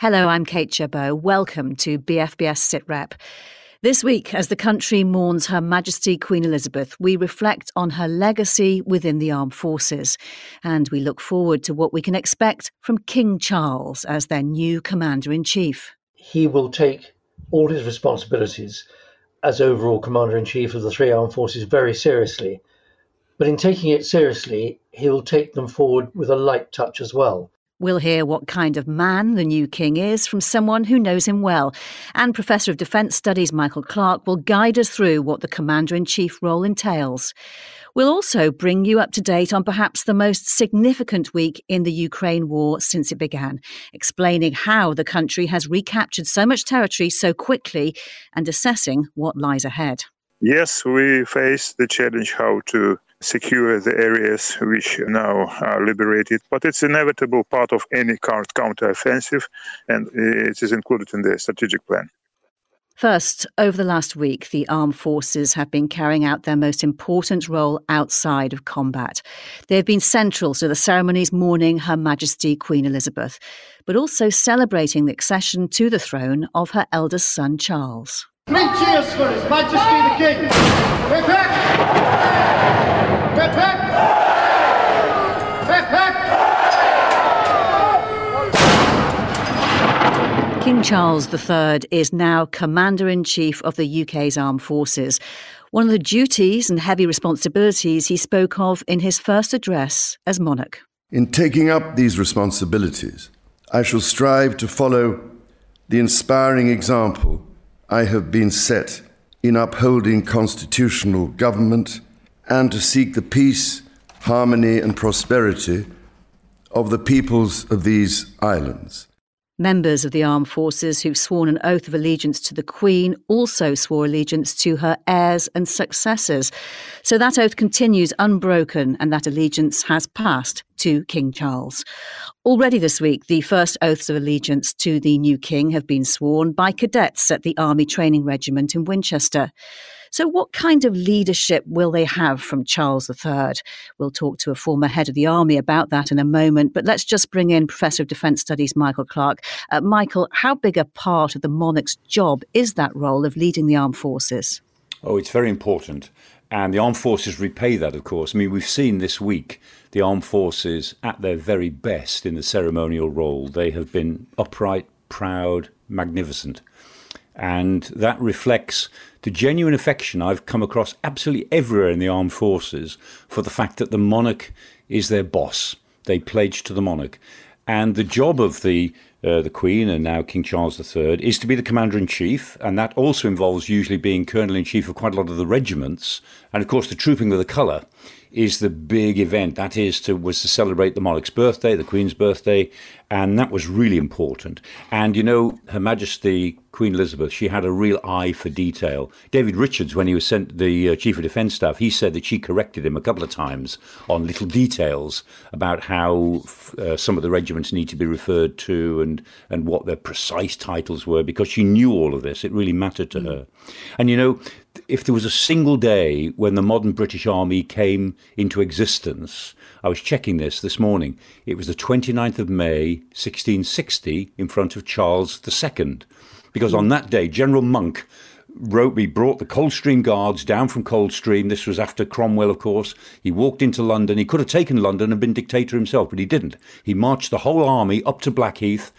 Hello, I'm Kate Chabot. Welcome to BFBS SitRep. This week, as the country mourns Her Majesty Queen Elizabeth, we reflect on her legacy within the armed forces. And we look forward to what we can expect from King Charles as their new Commander in Chief. He will take all his responsibilities as overall Commander in Chief of the three armed forces very seriously. But in taking it seriously, he will take them forward with a light touch as well. We'll hear what kind of man the new king is from someone who knows him well. And Professor of Defence Studies Michael Clarke will guide us through what the Commander in Chief role entails. We'll also bring you up to date on perhaps the most significant week in the Ukraine war since it began, explaining how the country has recaptured so much territory so quickly and assessing what lies ahead. Yes, we face the challenge how to secure the areas which now are liberated. But it's inevitable part of any counter-offensive, and it is included in the strategic plan. First, over the last week, the armed forces have been carrying out their most important role outside of combat. They have been central to the ceremonies mourning Her Majesty Queen Elizabeth, but also celebrating the accession to the throne of her eldest son, Charles. Three cheers for His Majesty the King! Hip hip! King Charles III is now Commander in Chief of the UK's armed forces. One of the duties and heavy responsibilities he spoke of in his first address as monarch. In taking up these responsibilities, I shall strive to follow the inspiring example I have been set in upholding constitutional government and to seek the peace, harmony, and prosperity of the peoples of these islands. Members of the armed forces who've sworn an oath of allegiance to the Queen also swore allegiance to her heirs and successors. So that oath continues unbroken and that allegiance has passed to King Charles. Already this week, the first oaths of allegiance to the new king have been sworn by cadets at the Army Training Regiment in Winchester. So, what kind of leadership will they have from Charles III? We'll talk to a former head of the army about that in a moment, but let's just bring in Professor of Defence Studies Michael Clarke. Uh, Michael, how big a part of the monarch's job is that role of leading the armed forces? Oh, it's very important. And the armed forces repay that, of course. I mean, we've seen this week the armed forces at their very best in the ceremonial role. They have been upright, proud, magnificent. And that reflects the genuine affection I've come across absolutely everywhere in the armed forces for the fact that the monarch is their boss. They pledge to the monarch. And the job of the uh, the Queen and now King Charles III is to be the commander in chief, and that also involves usually being colonel in chief of quite a lot of the regiments, and of course the trooping of the colour is the big event. That is to was to celebrate the monarch's birthday, the Queen's birthday, and that was really important. And you know, Her Majesty Queen Elizabeth, she had a real eye for detail. David Richards, when he was sent the uh, chief of defence staff, he said that she corrected him a couple of times on little details about how uh, some of the regiments need to be referred to and and what their precise titles were, because she knew all of this. It really mattered to mm. her. And you know, if there was a single day when the modern British Army came into existence, I was checking this this morning. It was the 29th of May, 1660, in front of Charles II. Because on that day, General Monk wrote, he brought the Coldstream Guards down from Coldstream. This was after Cromwell, of course. He walked into London. He could have taken London and been dictator himself, but he didn't. He marched the whole army up to Blackheath.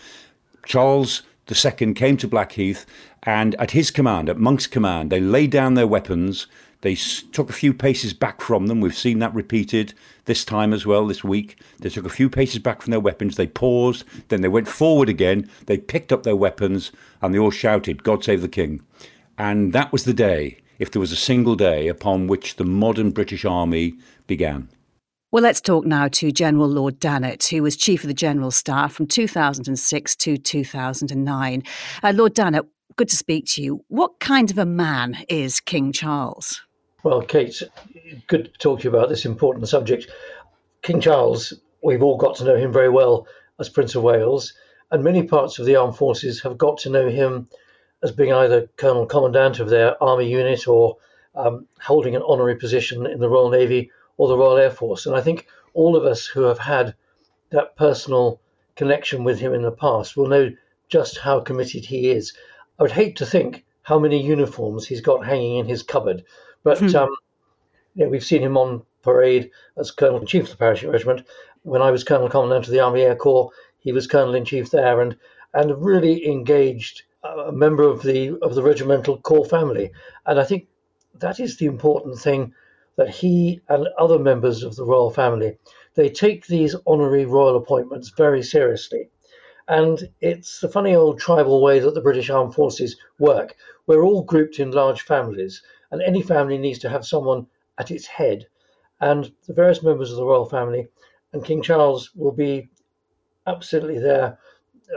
Charles II came to Blackheath, and at his command, at Monk's command, they laid down their weapons. They took a few paces back from them. We've seen that repeated this time as well, this week. They took a few paces back from their weapons. They paused. Then they went forward again. They picked up their weapons and they all shouted, God save the King. And that was the day, if there was a single day, upon which the modern British Army began. Well, let's talk now to General Lord Dannatt, who was Chief of the General Staff from 2006 to 2009. Uh, Lord Dannatt, good to speak to you. What kind of a man is King Charles? Well, Kate, good to talk to you about this important subject. King Charles, we've all got to know him very well as Prince of Wales, and many parts of the armed forces have got to know him as being either Colonel Commandant of their army unit or um, holding an honorary position in the Royal Navy or the Royal Air Force. And I think all of us who have had that personal connection with him in the past will know just how committed he is. I would hate to think how many uniforms he's got hanging in his cupboard, but hmm. um, you know, we've seen him on parade as Colonel in Chief of the Parachute Regiment. When I was Colonel Commandant of the Army Air Corps, he was Colonel in Chief there, and and really engaged uh, member of the of the regimental corps family. And I think that is the important thing that he and other members of the royal family they take these honorary royal appointments very seriously. And it's the funny old tribal way that the British Armed Forces work. We're all grouped in large families, and any family needs to have someone at its head. And the various members of the royal family and King Charles will be absolutely there,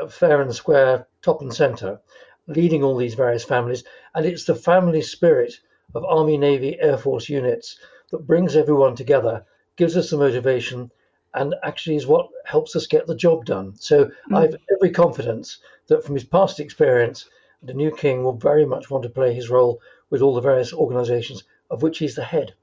uh, fair and square, top and centre, leading all these various families. And it's the family spirit of Army, Navy, Air Force units that brings everyone together, gives us the motivation, and actually is what helps us get the job done. So mm. I have every confidence that from his past experience, the new king will very much want to play his role with all the various organisations of which he's the head.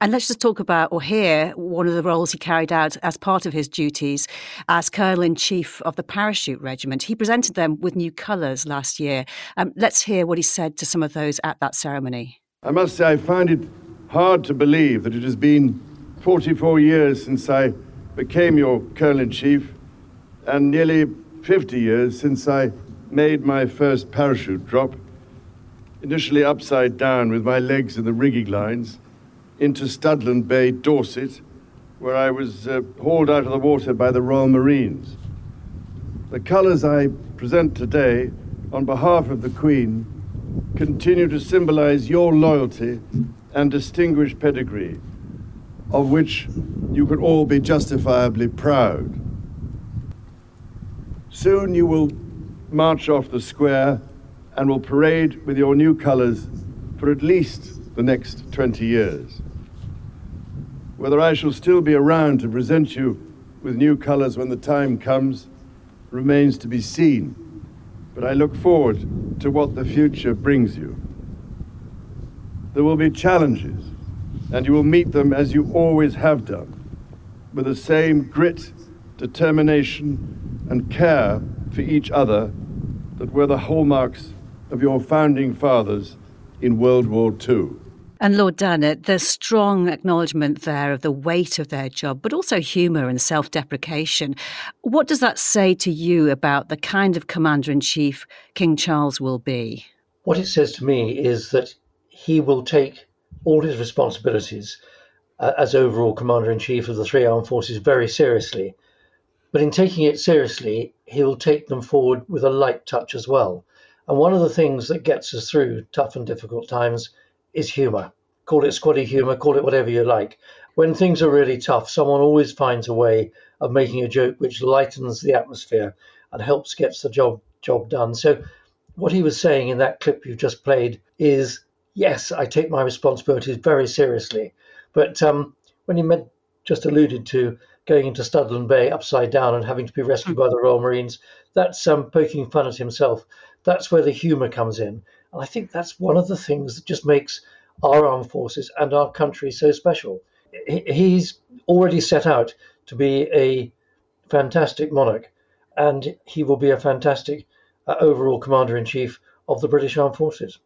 And let's just talk about or hear one of the roles he carried out as part of his duties as Colonel in Chief of the Parachute Regiment. He presented them with new colours last year. Um, let's hear what he said to some of those at that ceremony. I must say, I find it hard to believe that it has been 44 years since I became your Colonel in Chief and nearly 50 years since I made my first parachute drop, initially upside down with my legs in the rigging lines into Studland Bay, Dorset, where I was uh, hauled out of the water by the Royal Marines. The colours I present today on behalf of the Queen continue to symbolise your loyalty and distinguished pedigree, of which you can all be justifiably proud. Soon you will march off the square and will parade with your new colours for at least the next 20 years. Whether I shall still be around to present you with new colours when the time comes remains to be seen, but I look forward to what the future brings you. There will be challenges, and you will meet them as you always have done, with the same grit, determination, and care for each other that were the hallmarks of your founding fathers in World War II. And Lord Dannatt, there's strong acknowledgement there of the weight of their job, but also humour and self deprecation. What does that say to you about the kind of Commander in Chief King Charles will be? What it says to me is that he will take all his responsibilities uh, as overall Commander in Chief of the three armed forces very seriously. But in taking it seriously, he will take them forward with a light touch as well. And one of the things that gets us through tough and difficult times is humor. Call it squaddy humor, call it whatever you like. When things are really tough, someone always finds a way of making a joke which lightens the atmosphere and helps gets the job job done. So what he was saying in that clip you just played is yes, I take my responsibilities very seriously. But um, when he met, just alluded to going into Studland Bay upside down and having to be rescued by the Royal Marines, that's um, poking fun at himself. That's where the humour comes in. And I think that's one of the things that just makes our armed forces and our country so special. He's already set out to be a fantastic monarch, and he will be a fantastic uh, overall commander in chief of the British Armed Forces.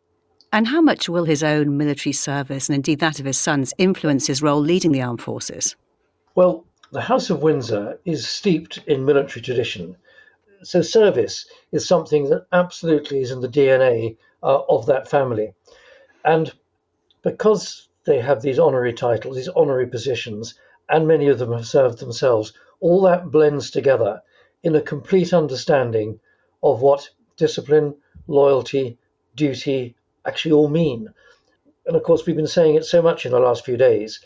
And how much will his own military service, and indeed that of his sons, influence his role leading the armed forces? Well, the House of Windsor is steeped in military tradition. So, service is something that absolutely is in the DNA uh, of that family. And because they have these honorary titles, these honorary positions, and many of them have served themselves, all that blends together in a complete understanding of what discipline, loyalty, duty actually all mean. And of course, we've been saying it so much in the last few days.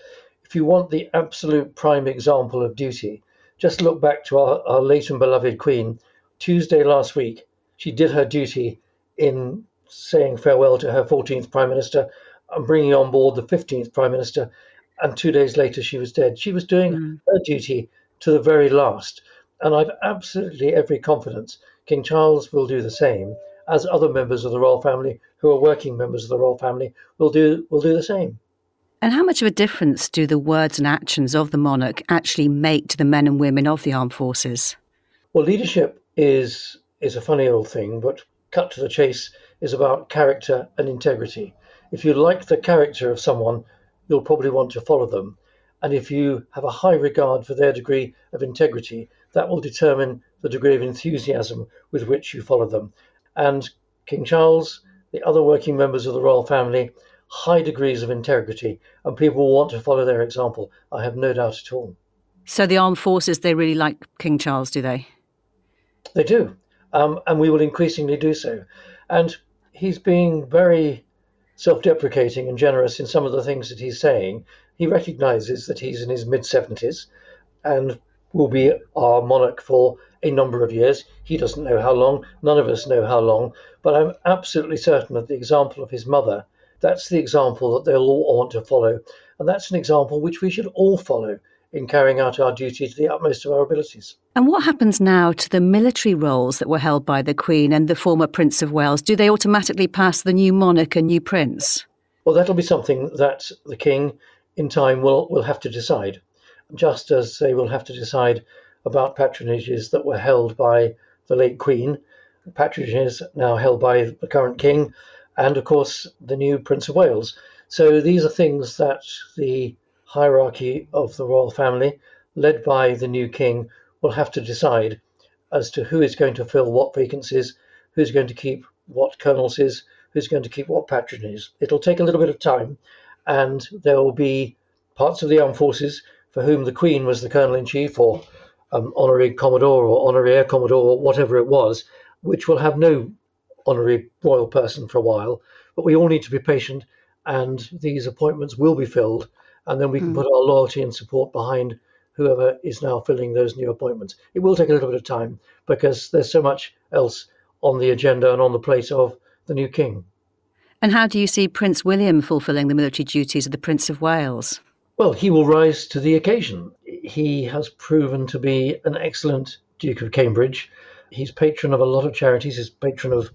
If you want the absolute prime example of duty, just look back to our, our late and beloved Queen. Tuesday last week, she did her duty in saying farewell to her 14th Prime Minister and bringing on board the 15th Prime Minister. And two days later, she was dead. She was doing mm. her duty to the very last. And I've absolutely every confidence King Charles will do the same, as other members of the royal family who are working members of the royal family will do will do the same. And how much of a difference do the words and actions of the monarch actually make to the men and women of the armed forces? Well, leadership is is a funny old thing, but cut to the chase is about character and integrity. If you like the character of someone, you'll probably want to follow them. And if you have a high regard for their degree of integrity, that will determine the degree of enthusiasm with which you follow them. And King Charles, the other working members of the royal family, high degrees of integrity, and people will want to follow their example. I have no doubt at all. So the armed forces, they really like King Charles, do they? They do, um, and we will increasingly do so. And he's being very self deprecating and generous in some of the things that he's saying. He recognizes that he's in his mid 70s and will be our monarch for a number of years. He doesn't know how long, none of us know how long, but I'm absolutely certain that the example of his mother, that's the example that they'll all want to follow. And that's an example which we should all follow in carrying out our duty to the utmost of our abilities. And what happens now to the military roles that were held by the Queen and the former Prince of Wales? Do they automatically pass the new monarch and new prince? Well, that'll be something that the King in time will, will have to decide, just as they will have to decide about patronages that were held by the late Queen, patronages now held by the current King, and of course the new Prince of Wales. So these are things that the hierarchy of the royal family, led by the new King, will have to decide as to who is going to fill what vacancies, who's going to keep what colonelcies, who's going to keep what patronages. It'll take a little bit of time, and there will be parts of the armed forces for whom the Queen was the colonel in chief or um, honorary commodore or honorary air commodore or whatever it was, which will have no honorary royal person for a while. But we all need to be patient, and these appointments will be filled, and then we can mm. put our loyalty and support behind whoever is now filling those new appointments. It will take a little bit of time because there's so much else on the agenda and on the plate of the new king. And how do you see Prince William fulfilling the military duties of the Prince of Wales? Well, he will rise to the occasion. He has proven to be an excellent Duke of Cambridge. He's patron of a lot of charities. He's patron of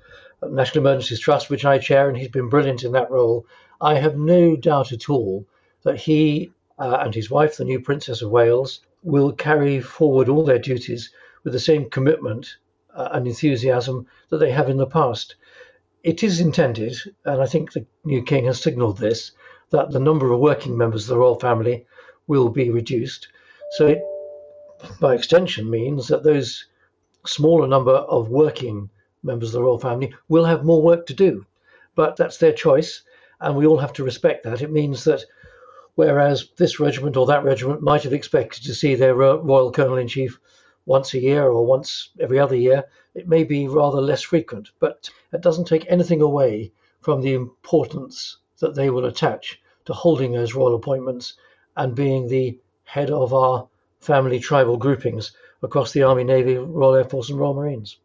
National Emergencies Trust, which I chair, and he's been brilliant in that role. I have no doubt at all that he uh, and his wife, the new Princess of Wales, will carry forward all their duties with the same commitment uh, and enthusiasm that they have in the past. It is intended, and I think the new king has signalled this, that the number of working members of the royal family will be reduced. So, it, by extension, means that those smaller number of working members of the royal family will have more work to do. But that's their choice, and we all have to respect that. It means that whereas this regiment or that regiment might have expected to see their uh, royal colonel in chief once a year or once every other year, it may be rather less frequent. But it doesn't take anything away from the importance that they will attach to holding those royal appointments and being the head of our family tribal groupings across the Army, Navy, Royal Air Force, and Royal Marines.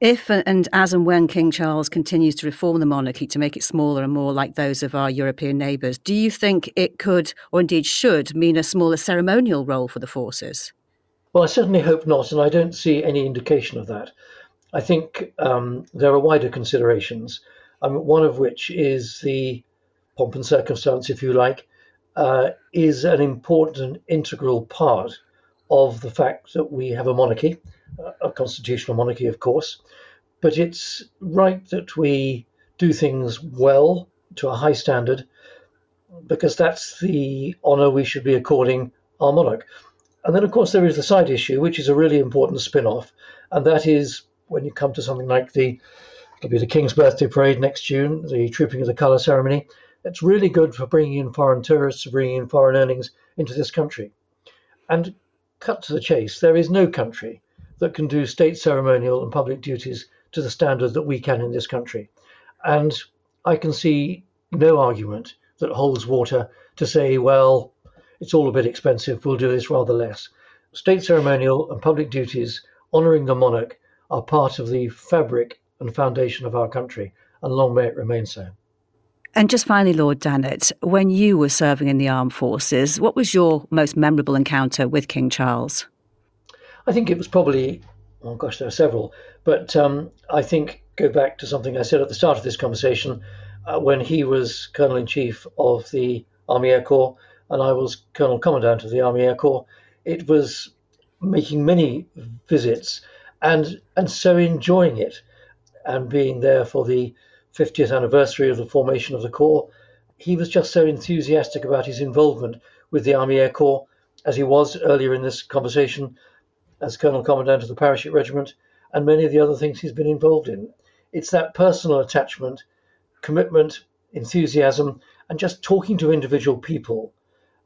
If and as and when King Charles continues to reform the monarchy to make it smaller and more like those of our European neighbours, do you think it could, or indeed should, mean a smaller ceremonial role for the forces? Well, I certainly hope not, and I don't see any indication of that. I think um, there are wider considerations, um, one of which is the pomp and circumstance, if you like, uh, is an important integral part of the fact that we have a monarchy, a constitutional monarchy, of course. But it's right that we do things well to a high standard because that's the honour we should be according our monarch. And then, of course, there is the side issue, which is a really important spin off, and that is when you come to something like the it'll be the King's birthday parade next June, the Trooping of the Colour ceremony. It's really good for bringing in foreign tourists, bringing in foreign earnings into this country. And cut to the chase, there is no country that can do state ceremonial and public duties to the standard that we can in this country. And I can see no argument that holds water to say, well, it's all a bit expensive, we'll do this rather less. State ceremonial and public duties honouring the monarch are part of the fabric and foundation of our country, and long may it remain so. And just finally, Lord Dannatt, when you were serving in the armed forces, what was your most memorable encounter with King Charles? I think it was probably, oh gosh, there are several, but um, I think go back to something I said at the start of this conversation uh, when he was Colonel in Chief of the Army Air Corps and I was Colonel Commandant of the Army Air Corps. It was making many visits and and so enjoying it and being there for the 50th anniversary of the formation of the Corps. He was just so enthusiastic about his involvement with the Army Air Corps as he was earlier in this conversation as Colonel Commandant of the Parachute Regiment and many of the other things he's been involved in. It's that personal attachment, commitment, enthusiasm, and just talking to individual people,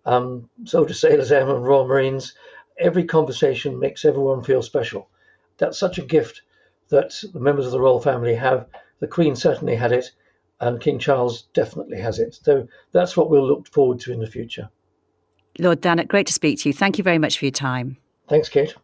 um, soldier sailors, airmen, Royal Marines. Every conversation makes everyone feel special. That's such a gift that the members of the royal family have. The Queen certainly had it, and King Charles definitely has it. So that's what we'll look forward to in the future. Lord Dannatt, great to speak to you. Thank you very much for your time. Thanks, Kate.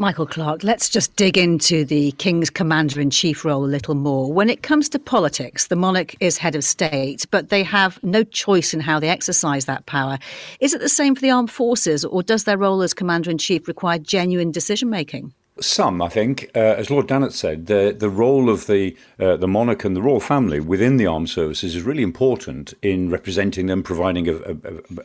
Michael Clarke, let's just dig into the King's Commander in Chief role a little more. When it comes to politics, the monarch is head of state, but they have no choice in how they exercise that power. Is it the same for the armed forces, or does their role as Commander in Chief require genuine decision making? Some, I think, uh, as Lord Dannatt said, the the role of the uh, the monarch and the royal family within the armed services is really important in representing them, providing a, a,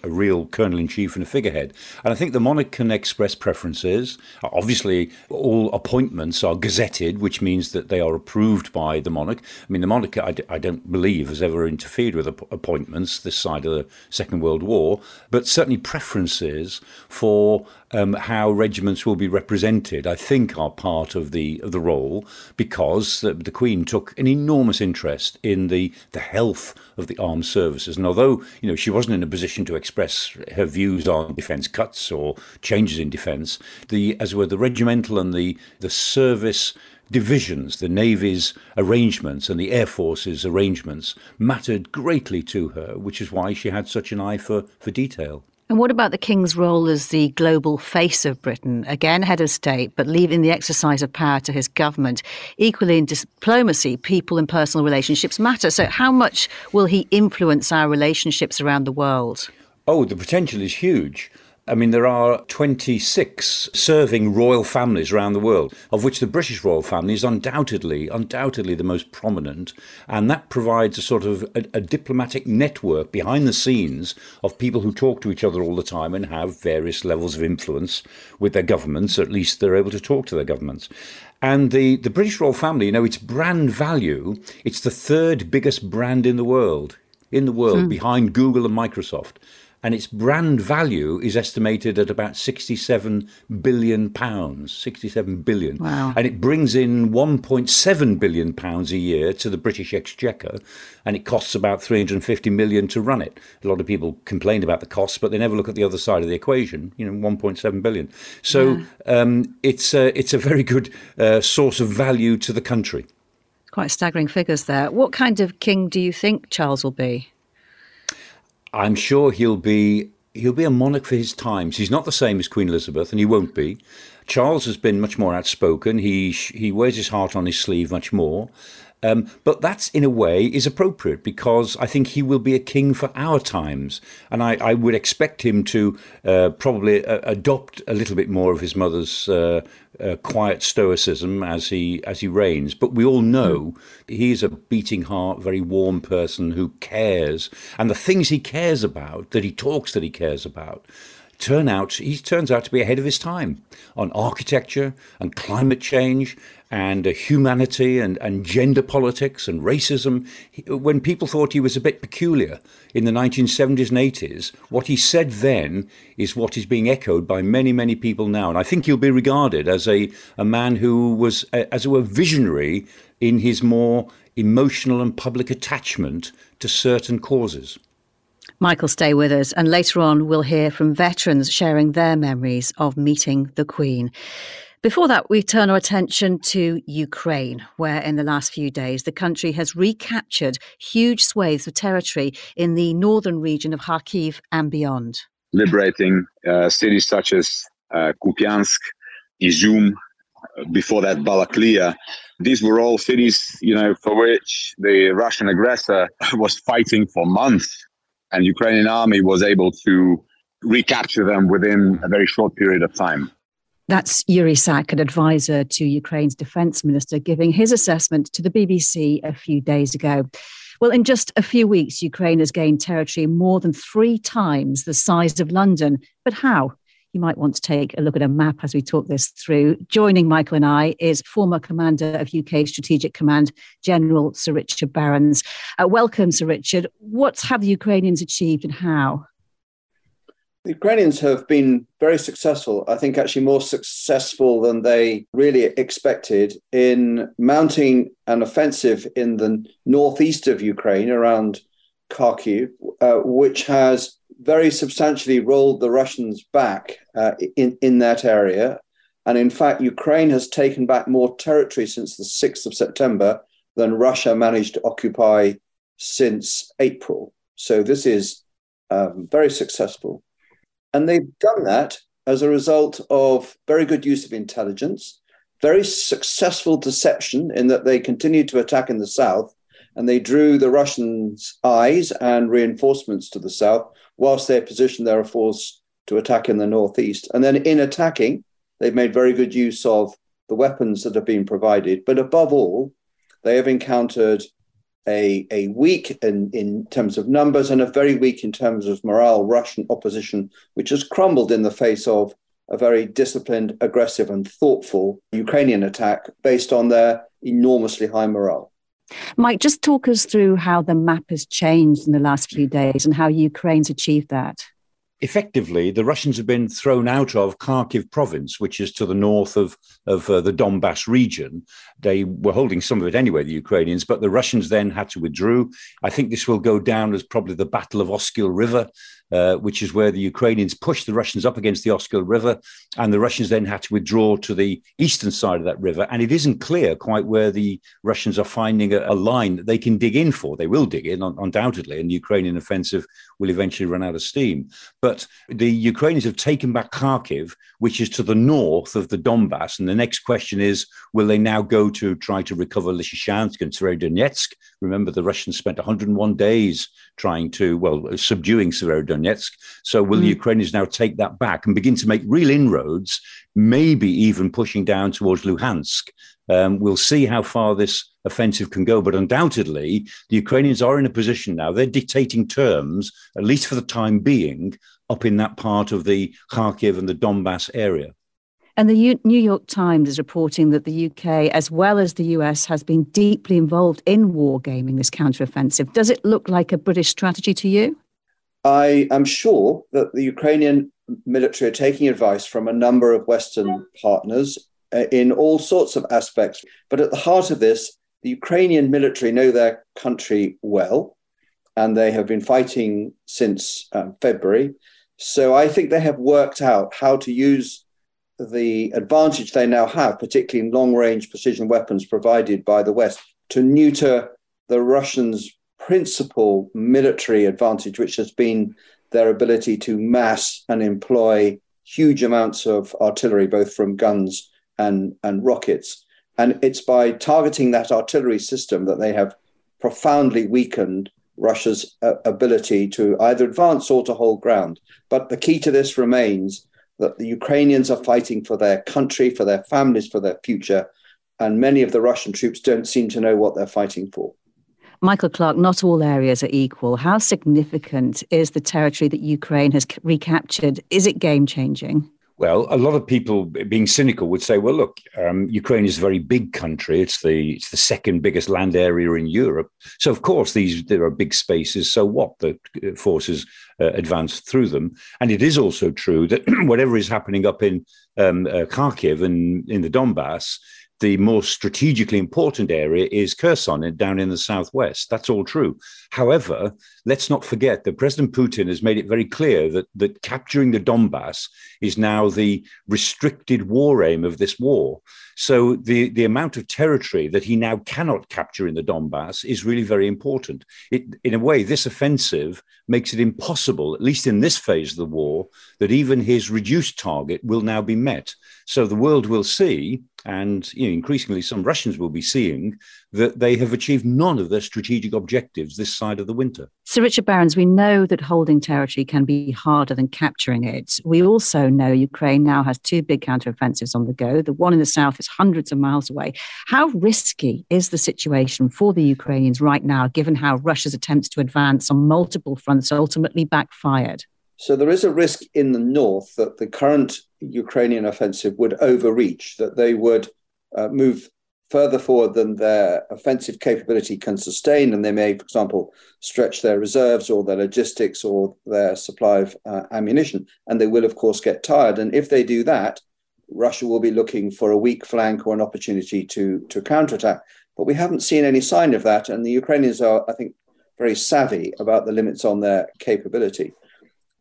a real colonel in chief and a figurehead. And I think the monarch can express preferences. Obviously, all appointments are gazetted, which means that they are approved by the monarch. I mean, the monarch, I d- I don't believe, has ever interfered with ap- appointments this side of the Second World War, but certainly preferences for um, how regiments will be represented, I think, are part of the of the role because the, the Queen took an enormous interest in the the health of the armed services. And although you know she wasn't in a position to express her views on defence cuts or changes in defence, the as were the regimental and the the service divisions, the Navy's arrangements and the Air Force's arrangements mattered greatly to her, which is why she had such an eye for, for detail. And what about the King's role as the global face of Britain? Again, head of state, but leaving the exercise of power to his government. Equally in diplomacy, people and personal relationships matter. So, how much will he influence our relationships around the world? Oh, the potential is huge. I mean, there are 26 serving royal families around the world, of which the British royal family is undoubtedly, undoubtedly the most prominent. And that provides a sort of a, a, diplomatic network behind the scenes of people who talk to each other all the time and have various levels of influence with their governments. At least they're able to talk to their governments. And the, the British royal family, you know, its brand value, it's the third biggest brand in the world, in the world, hmm. behind Google and Microsoft and its brand value is estimated at about 67 billion pounds 67 billion. Wow. and it brings in 1.7 billion pounds a year to the British exchequer and it costs about 350 million to run it. A lot of people complain about the costs but they never look at the other side of the equation you know 1.7 billion. So yeah. um, it's a, it's a very good uh, source of value to the country. Quite staggering figures there. What kind of king do you think Charles will be I'm sure he'll be he'll be a monarch for his times. He's not the same as Queen Elizabeth, and he won't be. Charles has been much more outspoken. He he wears his heart on his sleeve much more. Um, but that's in a way is appropriate because I think he will be a king for our times, and I, I would expect him to uh, probably uh, adopt a little bit more of his mother's uh, uh, quiet stoicism as he as he reigns. But we all know he is a beating heart, very warm person who cares, and the things he cares about, that he talks that he cares about, turn out he turns out to be ahead of his time on architecture and climate change and uh, humanity and, and gender politics and racism. When people thought he was a bit peculiar in the 1970s and 80s, what he said then is what is being echoed by many, many people now. And I think he'll be regarded as a, a man who was, as it were, visionary in his more emotional and public attachment to certain causes. Michael, stay with us. And later on, we'll hear from veterans sharing their memories of meeting the Queen. Before that, we turn our attention to Ukraine, where in the last few days the country has recaptured huge swathes of territory in the northern region of Kharkiv and beyond. Liberating uh, cities such as uh, Kupiansk, Izium, before that Balaklia. These were all cities, you know, for which the Russian aggressor was fighting for months and Ukrainian army was able to recapture them within a very short period of time. That's Yuri Sak, an advisor to Ukraine's defense minister, giving his assessment to the BBC a few days ago. Well, in just a few weeks, Ukraine has gained territory more than three times the size of London. But how? You might want to take a look at a map as we talk this through. Joining Michael and I is former commander of UK Strategic Command, General Sir Richard Barrons. Uh, welcome, Sir Richard. What have the Ukrainians achieved and how? The Ukrainians have been very successful, I think actually more successful than they really expected in mounting an offensive in the northeast of Ukraine around Kharkiv, uh, which has very substantially rolled the Russians back uh, in, in that area. And in fact, Ukraine has taken back more territory since the 6th of September than Russia managed to occupy since April. So this is um, very successful. And they've done that as a result of very good use of intelligence, very successful deception in that they continued to attack in the south and they drew the Russians' eyes and reinforcements to the south, whilst they positioned their force to attack in the northeast. And then in attacking, they've made very good use of the weapons that have been provided. But above all, they have encountered a, a weak in, in terms of numbers and a very weak in terms of morale Russian opposition, which has crumbled in the face of a very disciplined, aggressive, and thoughtful Ukrainian attack based on their enormously high morale. Mike, just talk us through how the map has changed in the last few days and how Ukraine's achieved that. Effectively, the Russians have been thrown out of Kharkiv province, which is to the north of, of uh, the Donbass region. They were holding some of it anyway, the Ukrainians, but the Russians then had to withdraw. I think this will go down as probably the Battle of Oskil River, uh, which is where the Ukrainians pushed the Russians up against the Oskil River, and the Russians then had to withdraw to the eastern side of that river. And it isn't clear quite where the Russians are finding a, a line that they can dig in for. They will dig in, undoubtedly, and the Ukrainian offensive will eventually run out of steam. But the Ukrainians have taken back Kharkiv, which is to the north of the Donbass. And the next question is will they now go to try to recover Lysychansk and Severodonetsk? Remember, the Russians spent 101 days trying to, well, subduing Severodonetsk. So will mm. the Ukrainians now take that back and begin to make real inroads, maybe even pushing down towards Luhansk? Um, we'll see how far this offensive can go, but undoubtedly, the Ukrainians are in a position now. They're dictating terms, at least for the time being, up in that part of the Kharkiv and the Donbass area. And the U- New York Times is reporting that the UK, as well as the US, has been deeply involved in wargaming this counteroffensive. Does it look like a British strategy to you? I am sure that the Ukrainian military are taking advice from a number of Western partners uh, in all sorts of aspects. But at the heart of this, the Ukrainian military know their country well, and they have been fighting since um, February. So I think they have worked out how to use the advantage they now have, particularly in long range precision weapons provided by the West, to neuter the Russians' principal military advantage, which has been their ability to mass and employ huge amounts of artillery, both from guns and, and rockets. And it's by targeting that artillery system that they have profoundly weakened Russia's uh, ability to either advance or to hold ground. But the key to this remains that the Ukrainians are fighting for their country, for their families, for their future. And many of the Russian troops don't seem to know what they're fighting for. Michael Clarke, not all areas are equal. How significant is the territory that Ukraine has recaptured? Is it game changing? Well, a lot of people, being cynical, would say, "Well, look, um, Ukraine is a very big country. It's the it's the second biggest land area in Europe. So, of course, these there are big spaces. So, what the uh, forces uh, advance through them, and it is also true that whatever is happening up in um, uh, Kharkiv and in the Donbass the more strategically important area is Kherson down in the southwest. That's all true. However, let's not forget that President Putin has made it very clear that, that capturing the Donbass is now the restricted war aim of this war. So the, the amount of territory that he now cannot capture in the Donbass is really very important. It, in a way, this offensive makes it impossible, at least in this phase of the war, that even his reduced target will now be met. So the world will see and you know, increasingly some Russians will be seeing that they have achieved none of their strategic objectives this side of the winter. Sir Richard Barrons, we know that holding territory can be harder than capturing it. We also know Ukraine now has two big counteroffensives on the go. The one in the south is hundreds of miles away. How risky is the situation for the Ukrainians right now, given how Russia's attempts to advance on multiple fronts ultimately backfired? So there is a risk in the north that the current Ukrainian offensive would overreach, that they would uh, move further forward than their offensive capability can sustain, and they may, for example, stretch their reserves or their logistics or their supply of uh, ammunition, and they will, of course, get tired. And if they do that, Russia will be looking for a weak flank or an opportunity to to counterattack. But we haven't seen any sign of that, and the Ukrainians are, I think, very savvy about the limits on their capability.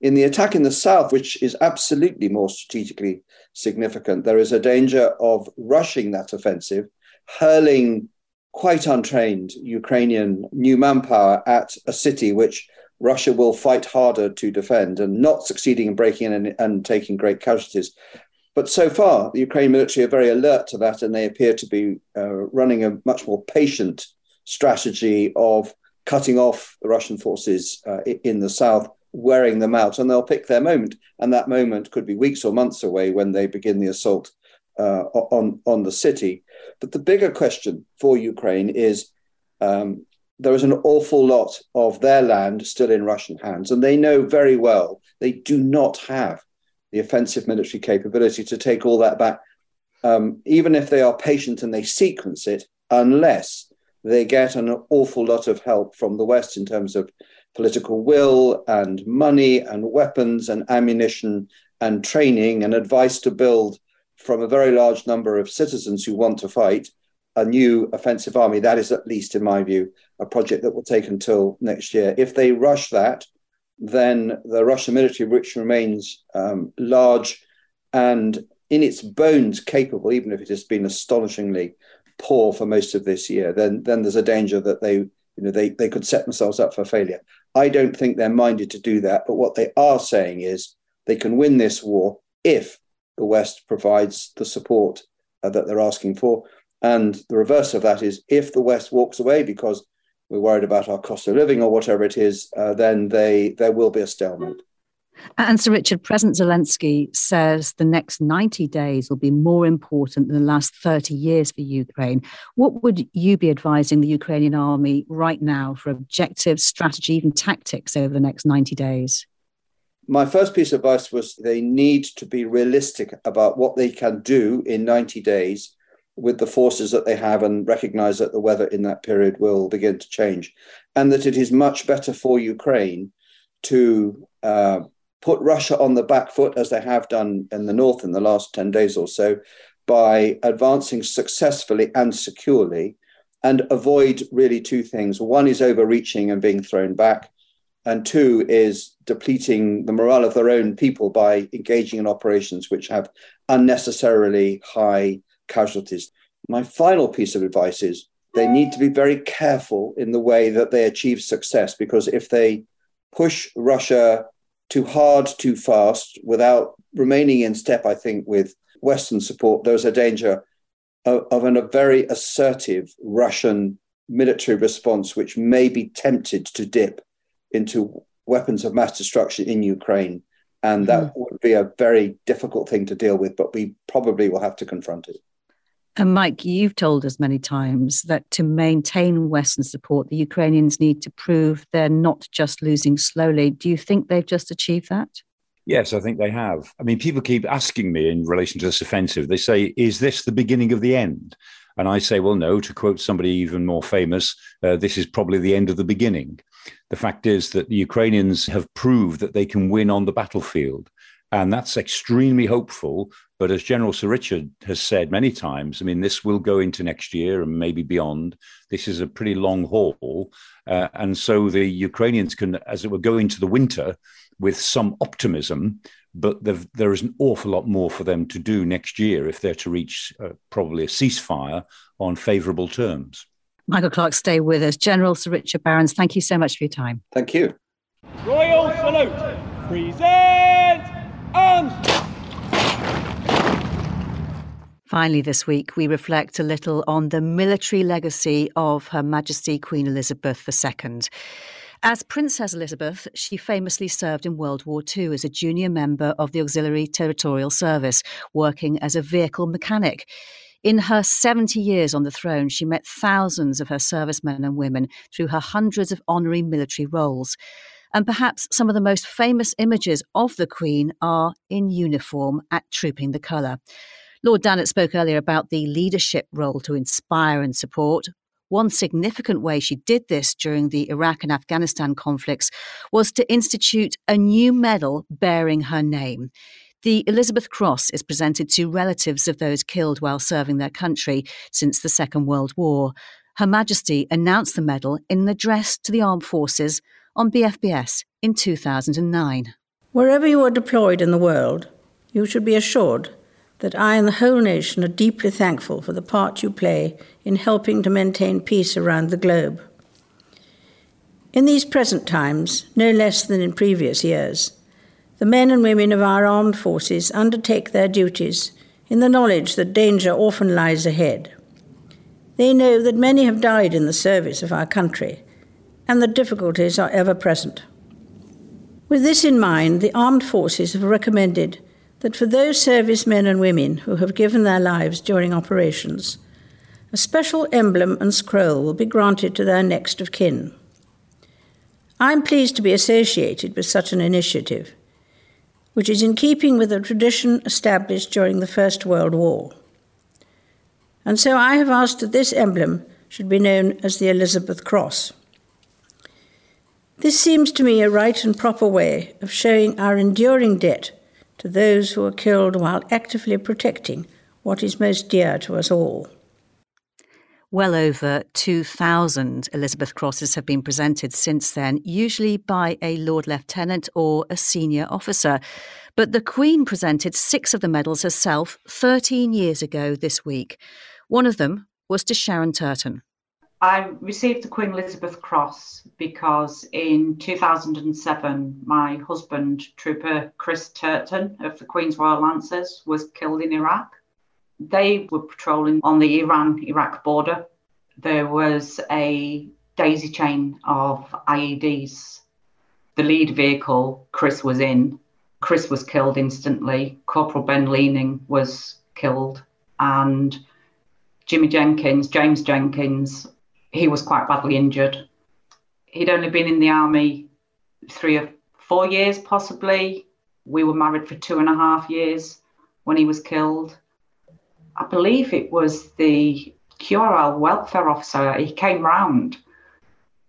In the attack in the south, which is absolutely more strategically significant, there is a danger of rushing that offensive, hurling quite untrained Ukrainian new manpower at a city which Russia will fight harder to defend and not succeeding in breaking in and, and taking great casualties. But so far, the Ukrainian military are very alert to that, and they appear to be uh, running a much more patient strategy of cutting off the Russian forces uh, in the south, wearing them out, and they'll pick their moment. And that moment could be weeks or months away when they begin the assault uh, on on the city. But the bigger question for Ukraine is. Um, there is an awful lot of their land still in Russian hands, and they know very well they do not have the offensive military capability to take all that back, um, even if they are patient and they sequence it, unless they get an awful lot of help from the West in terms of political will and money and weapons and ammunition and training and advice to build from a very large number of citizens who want to fight a new offensive army. That is, at least in my view, a project that will take until next year. If they rush that, then the Russian military, which remains um, large and in its bones capable, even if it has been astonishingly poor for most of this year, then then there's a danger that they you know they, they could set themselves up for failure. I don't think they're minded to do that, but what they are saying is they can win this war if the West provides the support uh, that they're asking for. And the reverse of that is if the West walks away because we're worried about our cost of living or whatever it is, uh, then they there will be a stalemate. And Sir Richard, President Zelensky says the next 90 days will be more important than the last 30 years for Ukraine. What would you be advising the Ukrainian army right now for objectives, strategy, even tactics over the next 90 days? My first piece of advice was they need to be realistic about what they can do in 90 days with the forces that they have and recognize that the weather in that period will begin to change. And that it is much better for Ukraine to uh, put Russia on the back foot, as they have done in the north in the last 10 days or so, by advancing successfully and securely, and avoid really two things. One is overreaching and being thrown back, and two is depleting the morale of their own people by engaging in operations which have unnecessarily high casualties. My final piece of advice is they need to be very careful in the way that they achieve success because if they push Russia too hard, too fast, without remaining in step, I think, with Western support, there's a danger of, of an, a very assertive Russian military response, which may be tempted to dip into weapons of mass destruction in Ukraine. And that mm-hmm. would be a very difficult thing to deal with, but we probably will have to confront it. And Mike, you've told us many times that to maintain Western support, the Ukrainians need to prove they're not just losing slowly. Do you think they've just achieved that? Yes, I think they have. I mean, people keep asking me in relation to this offensive, they say, is this the beginning of the end? And I say, well, no, to quote somebody even more famous, uh, this is probably the end of the beginning. The fact is that the Ukrainians have proved that they can win on the battlefield. And that's extremely hopeful. But as General Sir Richard has said many times, I mean, this will go into next year and maybe beyond. This is a pretty long haul. Uh, and so the Ukrainians can, as it were, go into the winter with some optimism. But there is an awful lot more for them to do next year if they're to reach uh, probably a ceasefire on favorable terms. Michael Clarke, stay with us. General Sir Richard Barrons, thank you so much for your time. Thank you. Royal salute. Present arms. Finally, this week, we reflect a little on the military legacy of Her Majesty Queen Elizabeth II. As Princess Elizabeth, she famously served in World War II as a junior member of the Auxiliary Territorial Service, working as a vehicle mechanic. In her 70 years on the throne, she met thousands of her servicemen and women through her hundreds of honorary military roles. And perhaps some of the most famous images of the Queen are in uniform at Trooping the Colour. Lord Dannatt spoke earlier about the leadership role to inspire and support. One significant way she did this during the Iraq and Afghanistan conflicts was to institute a new medal bearing her name. The Elizabeth Cross is presented to relatives of those killed while serving their country since the Second World War. Her Majesty announced the medal in an address to the armed forces on BFBS in 2009. Wherever you are deployed in the world, you should be assured that I and the whole nation are deeply thankful for the part you play in helping to maintain peace around the globe. In these present times, no less than in previous years, the men and women of our armed forces undertake their duties in the knowledge that danger often lies ahead. They know that many have died in the service of our country and that difficulties are ever present. With this in mind, the armed forces have recommended that for those servicemen and women who have given their lives during operations, a special emblem and scroll will be granted to their next of kin. I'm pleased to be associated with such an initiative which is in keeping with the tradition established during the First World War. And so I have asked that this emblem should be known as the Elizabeth Cross. This seems to me a right and proper way of showing our enduring debt to those who are killed while actively protecting what is most dear to us all. Well over 2,000 Elizabeth Crosses have been presented since then, usually by a Lord Lieutenant or a senior officer. But the Queen presented six of the medals herself 13 years ago this week. One of them was to Sharon Turton. I received the Queen Elizabeth Cross because in 2007, my husband, Trooper Kris Turton of the Queen's Royal Lancers, was killed in Iraq. They were patrolling on the Iran Iraq border. There was a daisy chain of IEDs. The lead vehicle Kris was in, Kris was killed instantly. Corporal Ben Leaning was killed. And Jimmy Jenkins, James Jenkins, he was quite badly injured. He'd only been in the army three or four years, possibly. We were married for two and a half years when he was killed. I believe it was the QRL welfare officer. He came round.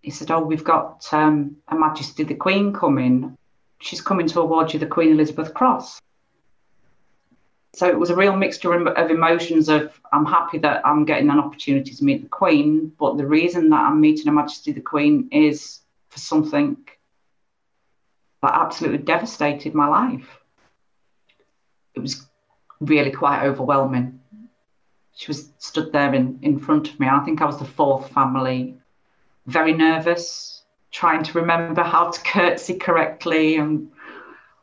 He said, "Oh, we've got um, Majesty the Queen coming. She's coming to award you the Queen Elizabeth Cross." So it was a real mixture of emotions. Of I'm happy that I'm getting an opportunity to meet the Queen, but the reason that I'm meeting Her Majesty the Queen is for something that absolutely devastated my life. It was really quite overwhelming she was stood there in, in front of me. I think I was the fourth family, very nervous, trying to remember how to curtsy correctly and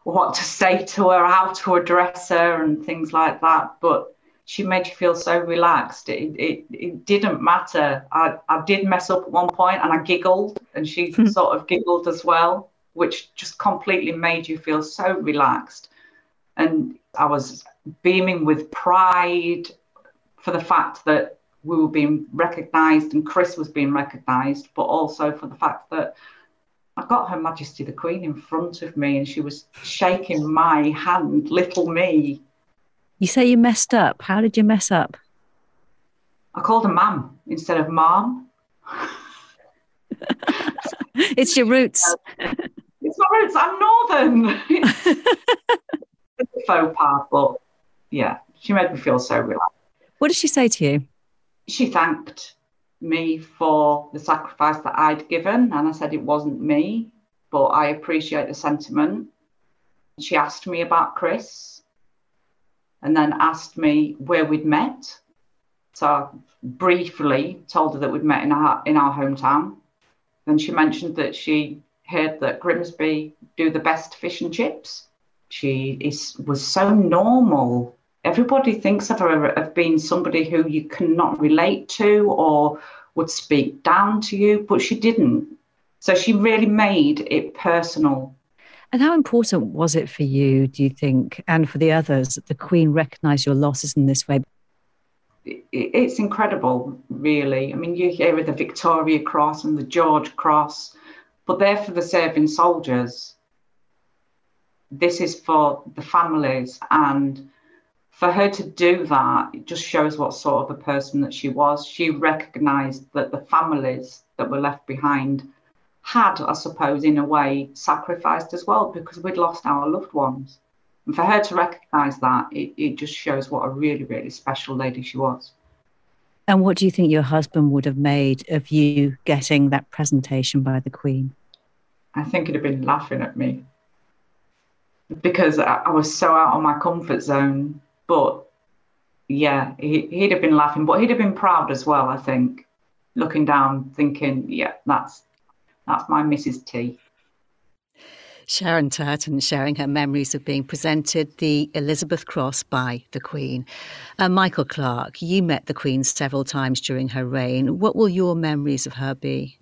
what to say to her, how to address her, and things like that. But she made you feel so relaxed. It, it, it didn't matter. I, I did mess up at one point and I giggled, and she hmm. sort of giggled as well, which just completely made you feel so relaxed. And I was beaming with pride for the fact that we were being recognised and Kris was being recognised, but also for the fact that I got Her Majesty the Queen in front of me and she was shaking my hand, little me. You say you messed up. How did you mess up? I called her mum instead of mom. it's your roots. It's my roots. I'm northern. it's a faux pas, but yeah, she made me feel so relaxed. What did she say to you? She thanked me for the sacrifice that I'd given, and I said it wasn't me, but I appreciate the sentiment. She asked me about Kris and then asked me where we'd met. So I briefly told her that we'd met in our, in our hometown. Then she mentioned that she heard that Grimsby do the best fish and chips. She is, was so normal everybody thinks of her as being somebody who you cannot relate to or would speak down to you, but she didn't. So she really made it personal. And how important was it for you, do you think, and for the others, that the Queen recognised your losses in this way? It's incredible, really. I mean, you hear of the Victoria Cross and the George Cross, but they're for the serving soldiers. This is for the families. And for her to do that, it just shows what sort of a person that she was. She recognised that the families that were left behind had, I suppose, in a way, sacrificed as well because we'd lost our loved ones. And for her to recognise that, it, it just shows what a really, really special lady she was. And what do you think your husband would have made of you getting that presentation by the Queen? I think he'd have been laughing at me because I was so out of my comfort zone. But yeah, he, he'd have been laughing, but he'd have been proud as well, I think, looking down, thinking, yeah, that's that's my Mrs. T. Sharon Turton sharing her memories of being presented the Elizabeth Cross by the Queen. Uh, Michael Clarke, you met the Queen several times during her reign. What will your memories of her be?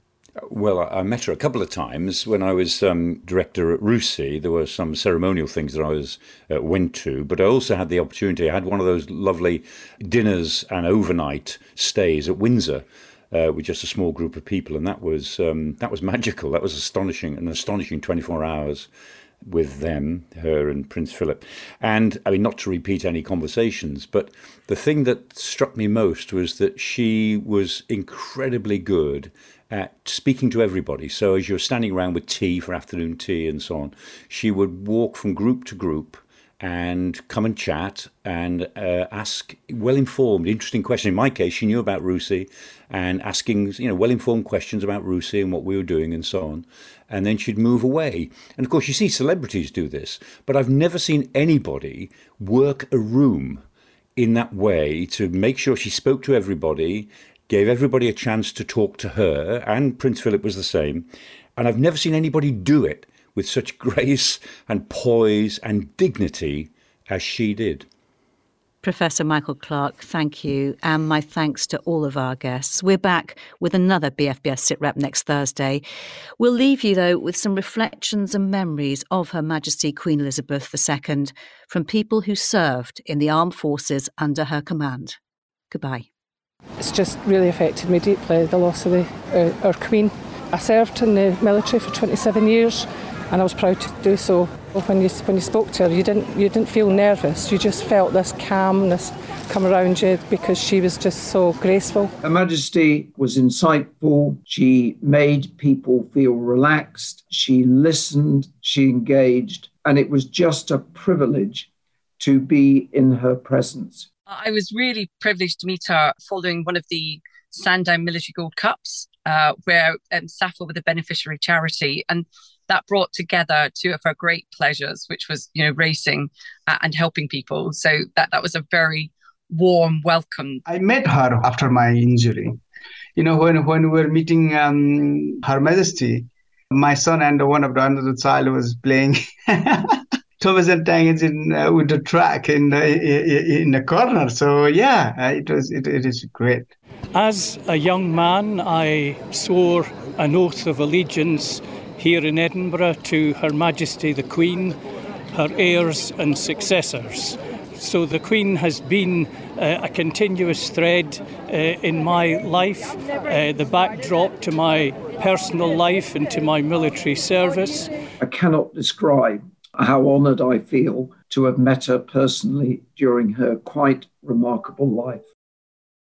Well, I met her a couple of times when I was um, director at RUSI. There were some ceremonial things that I was uh, went to, but I also had the opportunity. I had one of those lovely dinners and overnight stays at Windsor uh, with just a small group of people, and that was um, that was magical. That was astonishing, an astonishing 24 hours with them, her and Prince Philip. And I mean, not to repeat any conversations, but the thing that struck me most was that she was incredibly good at speaking to everybody. So as you're standing around with tea for afternoon tea and so on, she would walk from group to group and come and chat and uh, ask well-informed, interesting questions. In my case, she knew about RUSI and asking, you know, well-informed questions about RUSI and what we were doing and so on. And then she'd move away. And of course, you see celebrities do this, but I've never seen anybody work a room in that way to make sure she spoke to everybody, gave everybody a chance to talk to her, and Prince Philip was the same. And I've never seen anybody do it with such grace and poise and dignity as she did. Professor Michael Clarke, thank you. And my thanks to all of our guests. We're back with another BFBS SITREP next Thursday. We'll leave you, though, with some reflections and memories of Her Majesty Queen Elizabeth II from people who served in the armed forces under her command. Goodbye. It's just really affected me deeply, the loss of the, uh, our Queen. I served in the military for 27 years and I was proud to do so. When you when you spoke to her, you didn't you didn't feel nervous. You just felt this calmness come around you because she was just so graceful. Her Majesty was insightful. She made people feel relaxed. She listened. She engaged, and it was just a privilege to be in her presence. I was really privileged to meet her following one of the Sandown Military Gold Cups, uh, where um, SSAFA were the beneficiary charity, and that brought together two of her great pleasures, which was you know racing uh, and helping people. So that that was a very warm welcome. I met her after my injury. You know, when when we were meeting um, Her Majesty, my son and one of the other child was playing. Thomas and Tank in uh, with the track in the in the corner. So yeah, uh, it was it, it is great. As a young man, I swore an oath of allegiance here in Edinburgh to Her Majesty the Queen, her heirs and successors. So the Queen has been uh, a continuous thread uh, in my life, uh, the backdrop to my personal life and to my military service. I cannot describe how honoured I feel to have met her personally during her quite remarkable life.